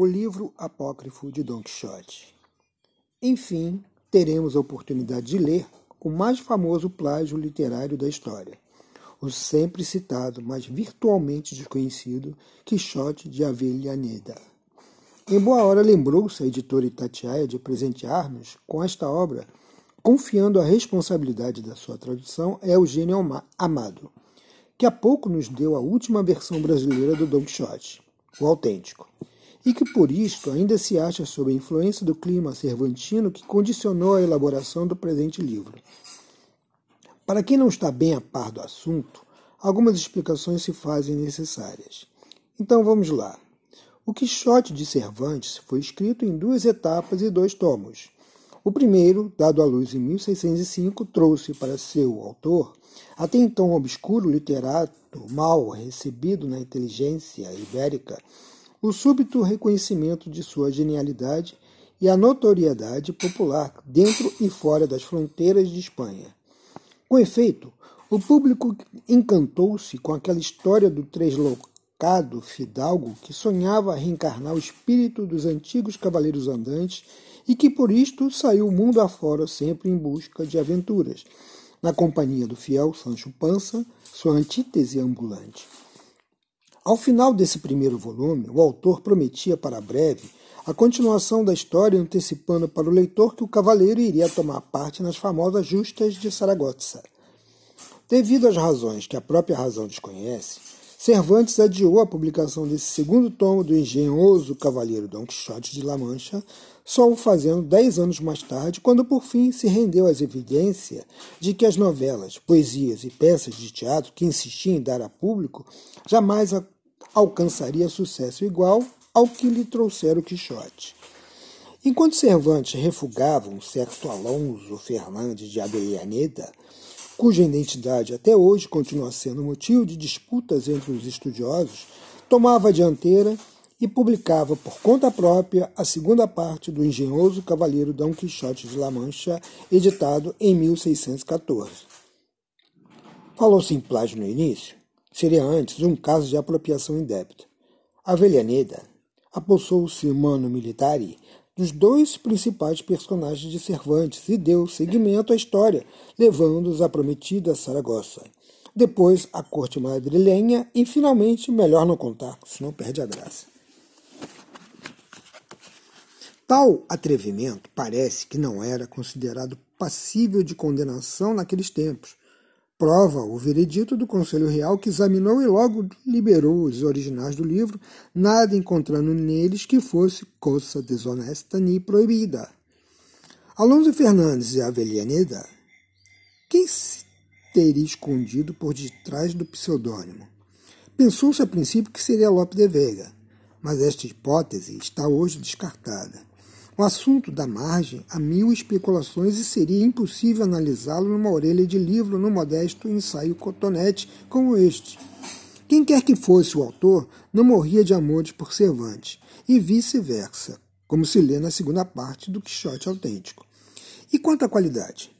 o livro apócrifo de Don Quixote. Enfim, teremos a oportunidade de ler o mais famoso plágio literário da história, o sempre citado, mas virtualmente desconhecido Quixote de Avellaneda. Em boa hora lembrou-se a editora Itatiaia de presentear-nos com esta obra, confiando a responsabilidade da sua tradução a Eugênio Amado, que há pouco nos deu a última versão brasileira do Don Quixote, o autêntico e que por isto ainda se acha sob a influência do clima cervantino que condicionou a elaboração do presente livro. Para quem não está bem a par do assunto, algumas explicações se fazem necessárias. Então vamos lá. O Quixote de Cervantes foi escrito em duas etapas e dois tomos. O primeiro, dado à luz em 1605, trouxe para seu autor, até então obscuro literato mal recebido na inteligência ibérica, o súbito reconhecimento de sua genialidade e a notoriedade popular dentro e fora das fronteiras de Espanha. Com efeito, o público encantou-se com aquela história do treslocado fidalgo que sonhava reencarnar o espírito dos antigos cavaleiros andantes e que por isto saiu o mundo afora sempre em busca de aventuras, na companhia do fiel Sancho Panza, sua antítese ambulante. Ao final desse primeiro volume, o autor prometia para breve a continuação da história, antecipando para o leitor que o cavaleiro iria tomar parte nas famosas justas de Saragossa. Devido às razões que a própria razão desconhece, Cervantes adiou a publicação desse segundo tomo do engenhoso cavaleiro Don Quixote de La Mancha, só o fazendo dez anos mais tarde, quando por fim se rendeu às evidências de que as novelas, poesias e peças de teatro que insistia em dar a público jamais alcançaria sucesso igual ao que lhe trouxera o Quixote. Enquanto Cervantes refugava um certo Alonso Fernandes de Avellaneda, cuja identidade até hoje continua sendo motivo de disputas entre os estudiosos, tomava a dianteira e publicava por conta própria a segunda parte do engenhoso Cavaleiro Dom Quixote de La Mancha, editado em 1614. Falou-se em plágio no início? seria antes um caso de apropriação indébita. Avellaneda apossou-se mano militari dos dois principais personagens de Cervantes e deu seguimento à história, levando-os à prometida Saragossa. Depois a corte madrilenha e, finalmente, melhor não contar, senão perde a graça. Tal atrevimento parece que não era considerado passível de condenação naqueles tempos, prova o veredito do Conselho Real que examinou e logo liberou os originais do livro, nada encontrando neles que fosse coisa desonesta nem proibida. Alonso Fernandes e Avellaneda, quem se teria escondido por detrás do pseudônimo? Pensou-se a princípio que seria Lope de Vega, mas esta hipótese está hoje descartada. O assunto da margem há mil especulações e seria impossível analisá-lo numa orelha de livro no modesto ensaio cotonete como este. Quem quer que fosse o autor, não morria de amores por Cervantes, e vice-versa, como se lê na segunda parte do Quixote autêntico. E quanto à qualidade?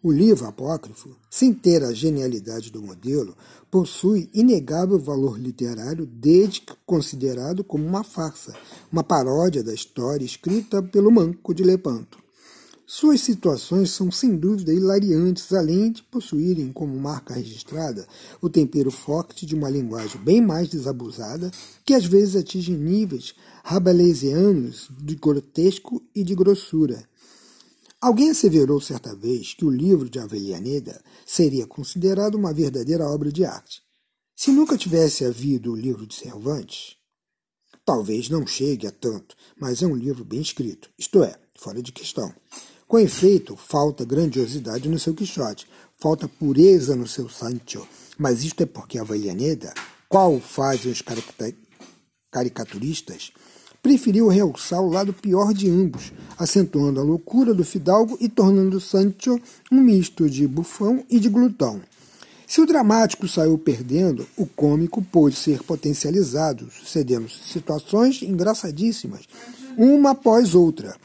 O livro apócrifo, sem ter a genialidade do modelo, possui inegável valor literário desde que considerado como uma farsa, uma paródia da história escrita pelo Manco de Lepanto. Suas situações são sem dúvida hilariantes, além de possuírem como marca registrada o tempero forte de uma linguagem bem mais desabusada, que às vezes atinge níveis rabelaisianos de grotesco e de grossura Alguém asseverou certa vez que o livro de Avellaneda seria considerado uma verdadeira obra de arte. Se nunca tivesse havido o livro de Cervantes, talvez não chegue a tanto, mas é um livro bem escrito, isto é, fora de questão. Com efeito, falta grandiosidade no seu Quixote, falta pureza no seu Sancho, mas isto é porque Avellaneda, qual fazem os caricaturistas, preferiu realçar o lado pior de ambos, acentuando a loucura do fidalgo e tornando Sancho um misto de bufão e de glutão. Se o dramático saiu perdendo, o cômico pôde ser potencializado, sucedendo situações engraçadíssimas, uma após outra.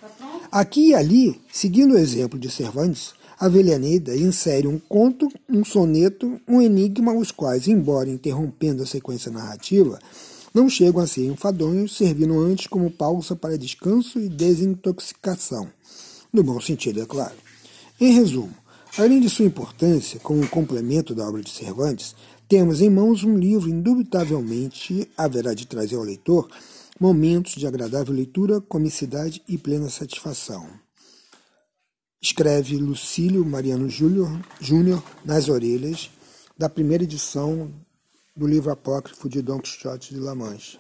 Aqui e ali, seguindo o exemplo de Cervantes, a insere um conto, um soneto, um enigma, os quais, embora interrompendo a sequência narrativa, não chegam a ser enfadonhos, servindo antes como pausa para descanso e desintoxicação. No bom sentido, é claro. Em resumo, além de sua importância como complemento da obra de Cervantes, temos em mãos um livro indubitavelmente haverá de trazer ao leitor momentos de agradável leitura, comicidade e plena satisfação. Escreve Lucílio Mariano Júnior nas orelhas da primeira edição do livro apócrifo de Don Quixote de La Mancha.